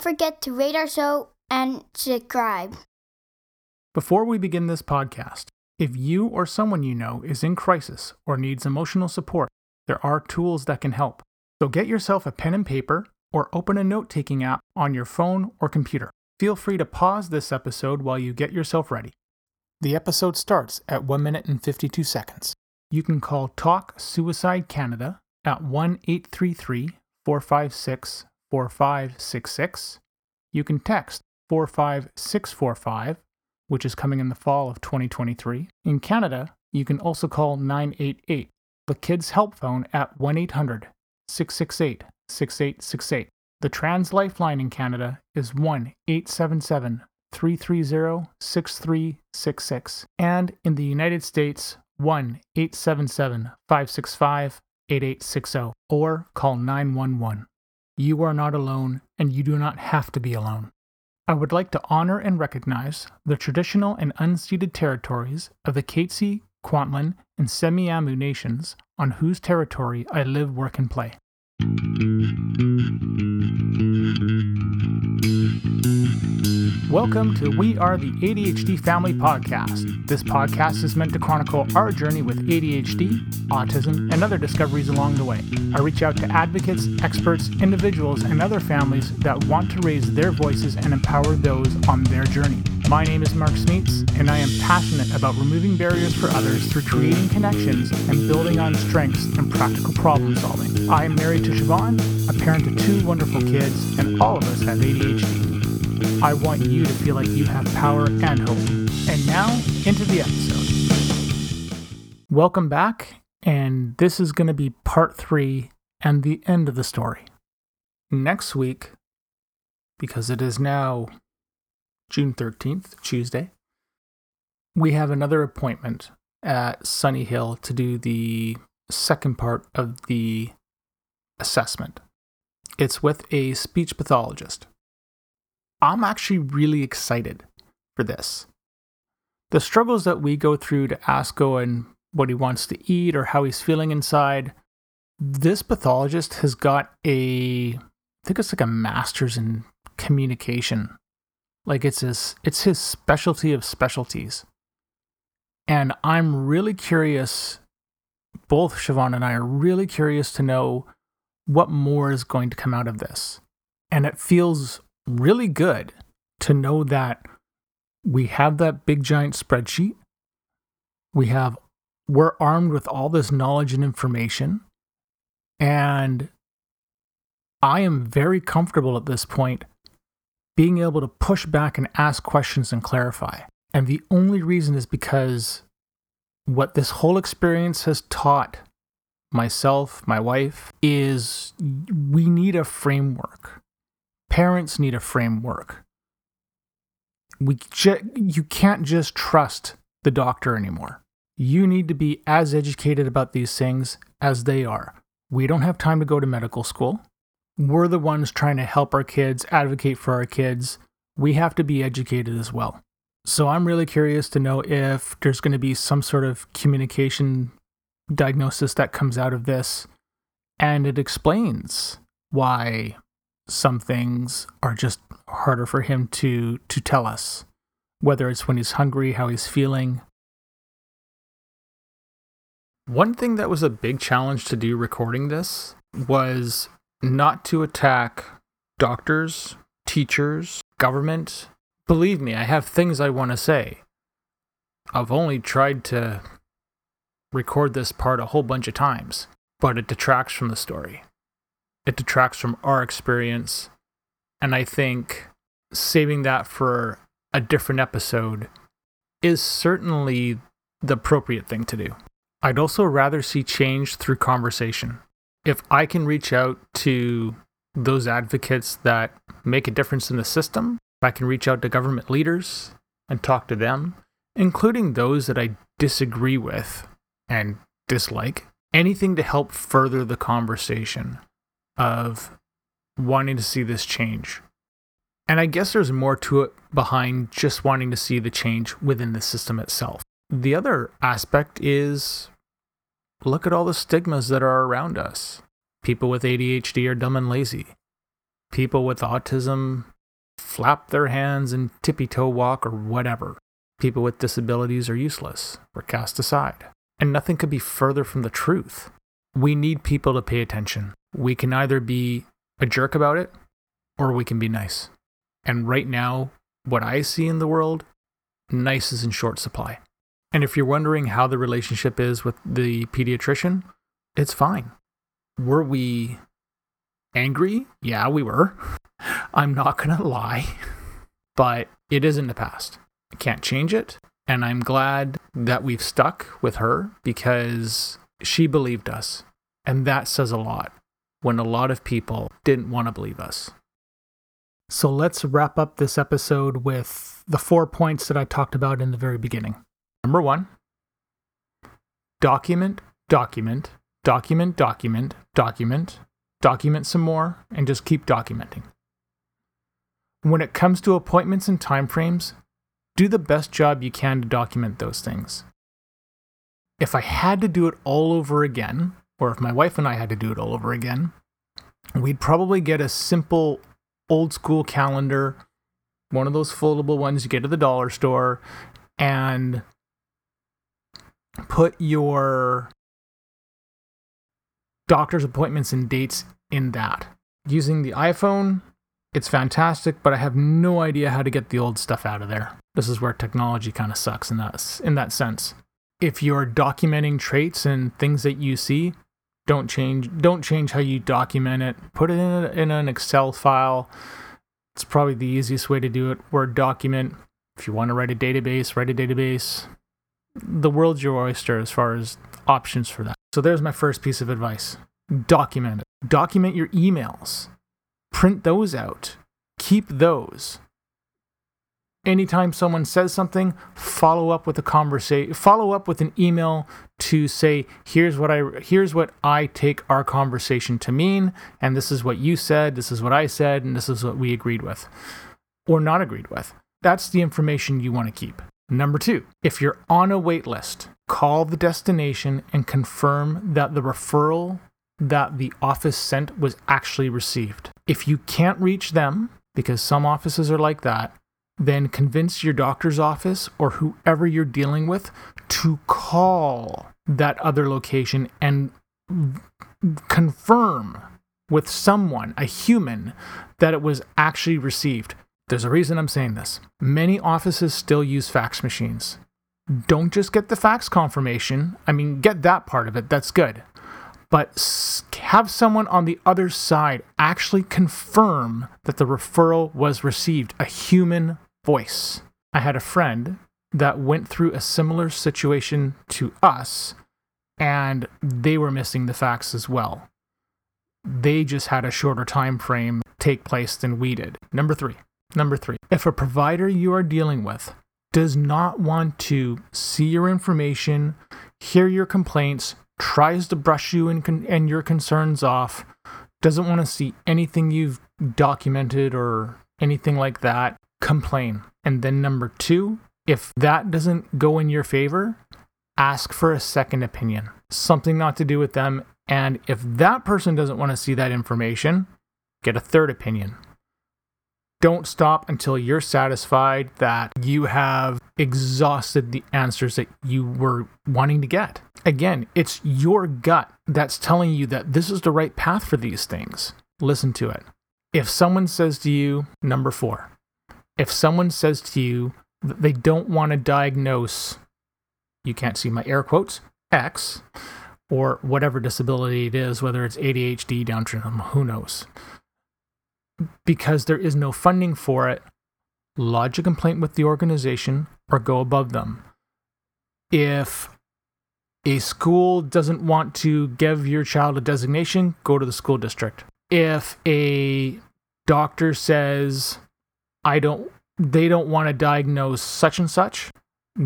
Forget to rate our show and subscribe. Before we begin this podcast, if you or someone you know is in crisis or needs emotional support, there are tools that can help. So get yourself a pen and paper or open a note taking app on your phone or computer. Feel free to pause this episode while you get yourself ready. The episode starts at 1 minute and 52 seconds. You can call Talk Suicide Canada at 1 833 456 4566. You can text 45645, which is coming in the fall of 2023. In Canada, you can also call 988, the Kids Help Phone at 1 800 668 6868. The Trans Lifeline in Canada is 1 877 330 6366. And in the United States, 1 877 565 8860 or call 911. You are not alone, and you do not have to be alone. I would like to honor and recognize the traditional and unceded territories of the Katzie, Kwantlen, and Semiahmoo nations on whose territory I live, work, and play. Welcome to We Are the ADHD Family Podcast. This podcast is meant to chronicle our journey with ADHD, autism, and other discoveries along the way. I reach out to advocates, experts, individuals, and other families that want to raise their voices and empower those on their journey. My name is Mark Smeets, and I am passionate about removing barriers for others through creating connections and building on strengths and practical problem solving. I am married to Siobhan, a parent of two wonderful kids, and all of us have ADHD. I want you to feel like you have power and hope. And now, into the episode. Welcome back, and this is going to be part three and the end of the story. Next week, because it is now June 13th, Tuesday, we have another appointment at Sunny Hill to do the second part of the assessment. It's with a speech pathologist. I'm actually really excited for this. The struggles that we go through to ask Owen what he wants to eat or how he's feeling inside, this pathologist has got a, I think it's like a master's in communication. Like it's his, it's his specialty of specialties. And I'm really curious, both Siobhan and I are really curious to know what more is going to come out of this. And it feels really good to know that we have that big giant spreadsheet. We have, we're armed with all this knowledge and information. And I am very comfortable at this point being able to push back and ask questions and clarify. And the only reason is because what this whole experience has taught myself, my wife, is we need a framework. Parents need a framework. We ju- you can't just trust the doctor anymore. You need to be as educated about these things as they are. We don't have time to go to medical school. We're the ones trying to help our kids, advocate for our kids. We have to be educated as well. So I'm really curious to know if there's going to be some sort of communication diagnosis that comes out of this and it explains why some things are just harder for him to to tell us whether it's when he's hungry how he's feeling. One thing that was a big challenge to do recording this was not to attack doctors teachers government. Believe me i have things i want to say. I've only tried to record this part a whole bunch of times but it detracts from the story it detracts from our experience. And I think saving that for a different episode is certainly the appropriate thing to do. I'd also rather see change through conversation. If I can reach out to those advocates that make a difference in the system, if I can reach out to government leaders and talk to them, including those that I disagree with and dislike, anything to help further the conversation of wanting to see this change. And I guess there's more to it behind just wanting to see the change within the system itself. The other aspect is look at all the stigmas that are around us. People with ADHD are dumb and lazy. People with autism flap their hands and tippy toe walk or whatever. People with disabilities are useless or cast aside. And nothing could be further from the truth. We need people to pay attention. We can either be a jerk about it or we can be nice. And right now, what I see in the world, nice is in short supply. And if you're wondering how the relationship is with the pediatrician, it's fine. Were we angry? Yeah, we were. I'm not going to lie, but it is in the past. I can't change it. And I'm glad that we've stuck with her because she believed us. And that says a lot when a lot of people didn't want to believe us. So let's wrap up this episode with the four points that I talked about in the very beginning. Number one, document, document, document, document, document, document some more, and just keep documenting. When it comes to appointments and timeframes, do the best job you can to document those things. If I had to do it all over again, or if my wife and I had to do it all over again, we'd probably get a simple old school calendar, one of those foldable ones you get at the dollar store, and put your doctor's appointments and dates in that. Using the iPhone, it's fantastic, but I have no idea how to get the old stuff out of there. This is where technology kind of sucks in that in that sense. If you're documenting traits and things that you see, don't change don't change how you document it. Put it in, a, in an Excel file. It's probably the easiest way to do it. Word document. If you want to write a database, write a database. The world's your oyster as far as options for that. So there's my first piece of advice. Document it. Document your emails print those out, keep those. Anytime someone says something, follow up with a conversation, follow up with an email to say, here's what I here's what I take our conversation to mean, and this is what you said, this is what I said, and this is what we agreed with or not agreed with. That's the information you want to keep. Number two, if you're on a wait list, call the destination and confirm that the referral that the office sent was actually received. If you can't reach them, because some offices are like that, then convince your doctor's office or whoever you're dealing with to call that other location and confirm with someone, a human, that it was actually received. There's a reason I'm saying this. Many offices still use fax machines. Don't just get the fax confirmation. I mean, get that part of it, that's good but have someone on the other side actually confirm that the referral was received, a human voice. I had a friend that went through a similar situation to us, and they were missing the fax as well. They just had a shorter time frame take place than we did. Number three. Number three. If a provider you are dealing with does not want to see your information, hear your complaints, tries to brush you and, con- and your concerns off, doesn't want to see anything you've documented or anything like that, complain. And then number two, if that doesn't go in your favor, ask for a second opinion, something not to do with them. And if that person doesn't want to see that information, get a third opinion. Don't stop until you're satisfied that you have exhausted the answers that you were wanting to get. Again, it's your gut that's telling you that this is the right path for these things. Listen to it. If someone says to you, number four, if someone says to you that they don't want to diagnose, you can't see my air quotes, X, or whatever disability it is, whether it's ADHD, Down syndrome, who knows, because there is no funding for it, lodge a complaint with the organization or go above them. If a school doesn't want to give your child a designation, go to the school district. If a doctor says, I don't, they don't want to diagnose such and such,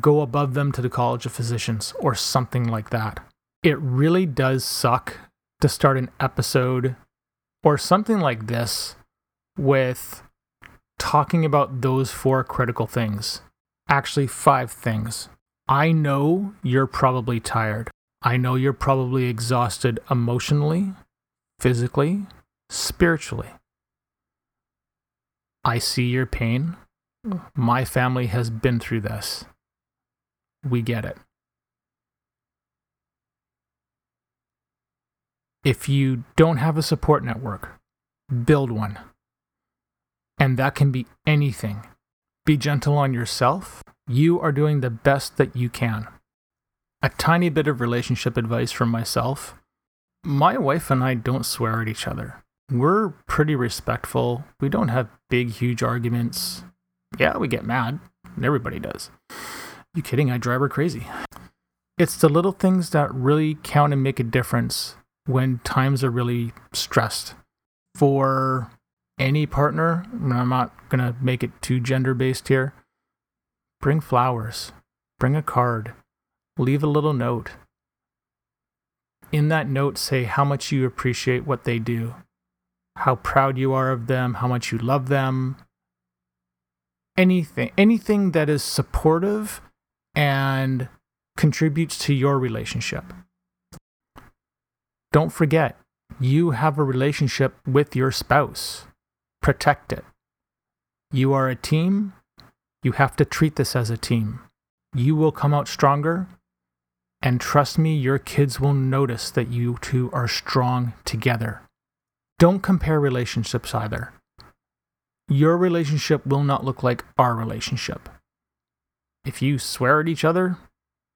go above them to the College of Physicians or something like that. It really does suck to start an episode or something like this with talking about those four critical things. Actually, five things. I know you're probably tired. I know you're probably exhausted emotionally, physically, spiritually. I see your pain. My family has been through this. We get it. If you don't have a support network, build one. And that can be anything. Be gentle on yourself. You are doing the best that you can. A tiny bit of relationship advice from myself. My wife and I don't swear at each other. We're pretty respectful. We don't have big, huge arguments. Yeah, we get mad. Everybody does. You kidding? I drive her crazy. It's the little things that really count and make a difference when times are really stressed. For any partner, I'm not going to make it too gender based here, bring flowers, bring a card, leave a little note. In that note, say how much you appreciate what they do, how proud you are of them, how much you love them. Anything, anything that is supportive and contributes to your relationship. Don't forget, you have a relationship with your spouse. Protect it. You are a team. You have to treat this as a team. You will come out stronger. And trust me, your kids will notice that you two are strong together. Don't compare relationships either. Your relationship will not look like our relationship. If you swear at each other,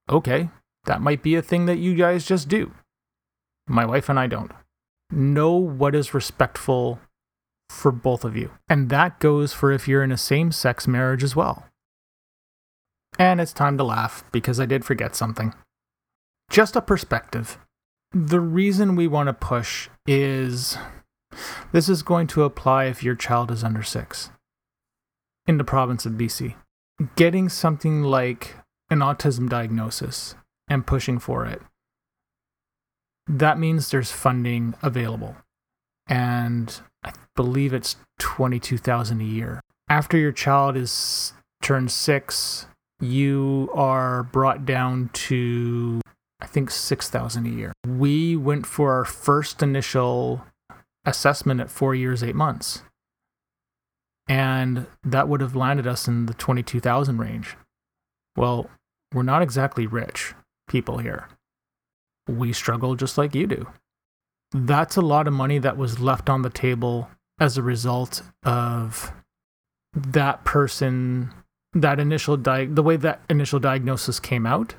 okay, that might be a thing that you guys just do. My wife and I don't. Know what is respectful for both of you. And that goes for if you're in a same sex marriage as well. And it's time to laugh because I did forget something. Just a perspective. The reason we want to push is this is going to apply if your child is under six in the province of BC. Getting something like an autism diagnosis and pushing for it that means there's funding available. And I believe it's 22,000 a year. After your child is turned 6, you are brought down to I think 6,000 a year. We went for our first initial assessment at 4 years 8 months. And that would have landed us in the 22,000 range. Well, we're not exactly rich people here we struggle just like you do. That's a lot of money that was left on the table as a result of that person, that initial di- the way that initial diagnosis came out,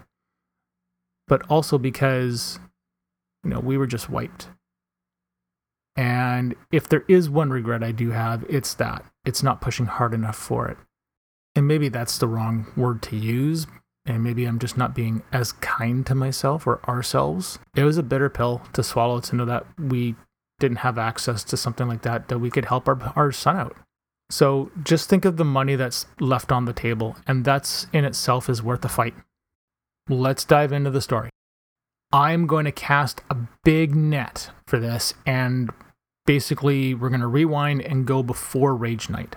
but also because you know we were just wiped. And if there is one regret I do have, it's that it's not pushing hard enough for it. And maybe that's the wrong word to use, and maybe I'm just not being as kind to myself or ourselves. It was a bitter pill to swallow to know that we didn't have access to something like that, that we could help our, our son out. So just think of the money that's left on the table, and that's in itself is worth a fight. Let's dive into the story. I'm going to cast a big net for this, and basically, we're going to rewind and go before Rage Night.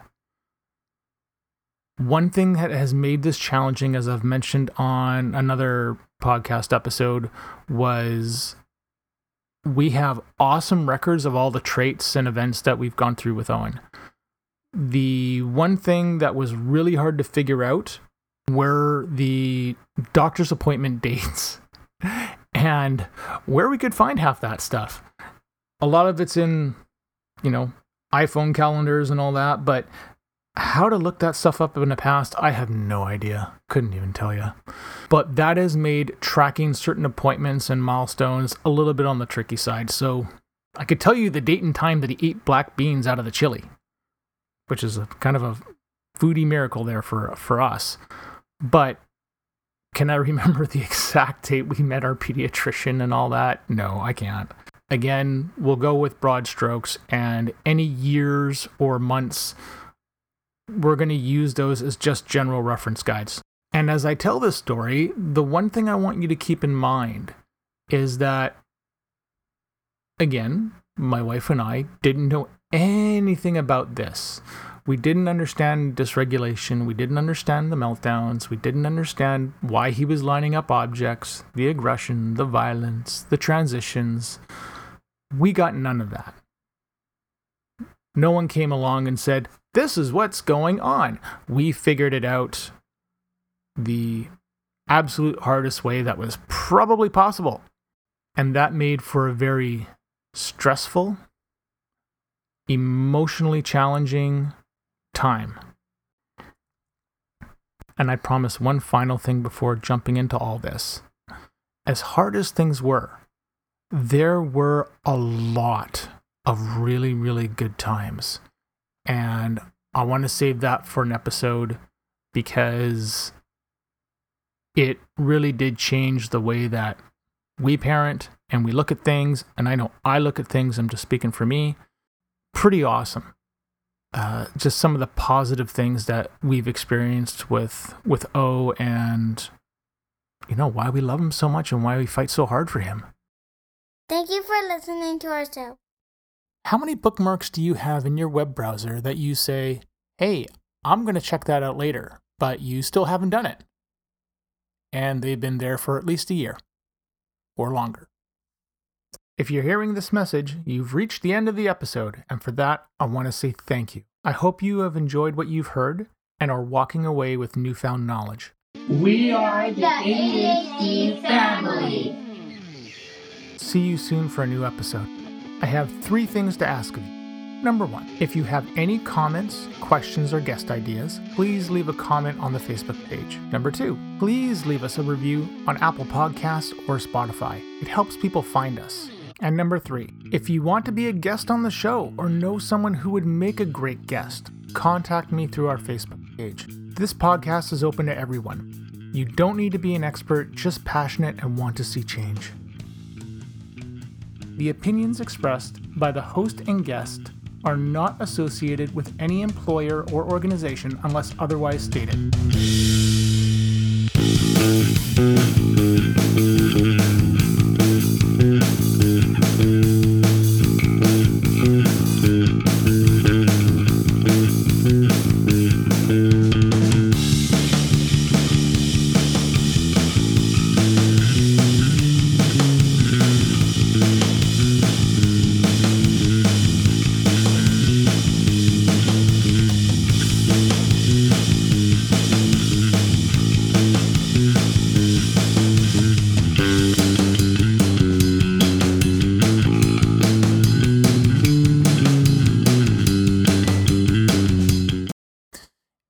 One thing that has made this challenging, as I've mentioned on another podcast episode, was we have awesome records of all the traits and events that we've gone through with Owen. The one thing that was really hard to figure out were the doctor's appointment dates and where we could find half that stuff. A lot of it's in, you know, iPhone calendars and all that, but how to look that stuff up in the past, I have no idea. Couldn't even tell you. But that has made tracking certain appointments and milestones a little bit on the tricky side. So I could tell you the date and time that he ate black beans out of the chili, which is a kind of a foodie miracle there for for us. But can I remember the exact date we met our pediatrician and all that? No, I can't. Again, we'll go with broad strokes and any years or months we're going to use those as just general reference guides. And as I tell this story, the one thing I want you to keep in mind is that, again, my wife and I didn't know anything about this. We didn't understand dysregulation. We didn't understand the meltdowns. We didn't understand why he was lining up objects, the aggression, the violence, the transitions. We got none of that. No one came along and said, this is what's going on. We figured it out the absolute hardest way that was probably possible. And that made for a very stressful, emotionally challenging time. And I promise one final thing before jumping into all this. As hard as things were, there were a lot of really, really good times. And I want to save that for an episode because it really did change the way that we parent and we look at things. And I know I look at things, I'm just speaking for me. Pretty awesome. Uh, just some of the positive things that we've experienced with with O and you know why we love him so much and why we fight so hard for him. Thank you for listening to our show. How many bookmarks do you have in your web browser that you say, "Hey, I'm going to check that out later," but you still haven't done it? And they've been there for at least a year or longer. If you're hearing this message, you've reached the end of the episode, and for that, I want to say thank you. I hope you have enjoyed what you've heard and are walking away with newfound knowledge. We are the ADHD family. See you soon for a new episode. I have three things to ask of you. Number one, if you have any comments, questions, or guest ideas, please leave a comment on the Facebook page. Number two, please leave us a review on Apple Podcasts or Spotify. It helps people find us. And number three, if you want to be a guest on the show or know someone who would make a great guest, contact me through our Facebook page. This podcast is open to everyone. You don't need to be an expert, just passionate and want to see change. The opinions expressed by the host and guest are not associated with any employer or organization unless otherwise stated.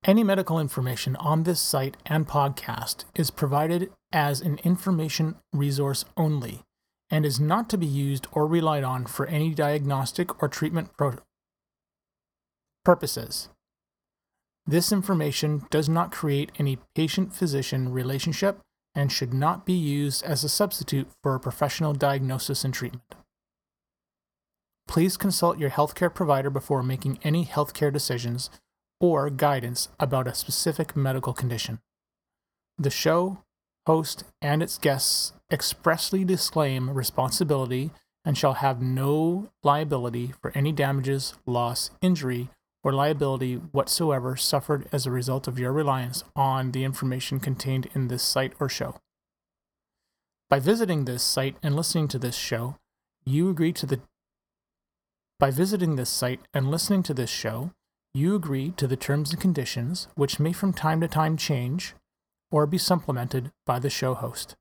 Any medical information on this site and podcast is provided as an information resource only and is not to be used or relied on for any diagnostic or treatment pro- purposes. This information does not create any patient physician relationship and should not be used as a substitute for a professional diagnosis and treatment. Please consult your healthcare provider before making any healthcare decisions or guidance about a specific medical condition. The show, host, and its guests expressly disclaim responsibility and shall have no liability for any damages, loss, injury, or liability whatsoever suffered as a result of your reliance on the information contained in this site or show. By visiting this site and listening to this show, you agree to the by visiting this site and listening to this show, you agree to the terms and conditions, which may from time to time change or be supplemented by the show host.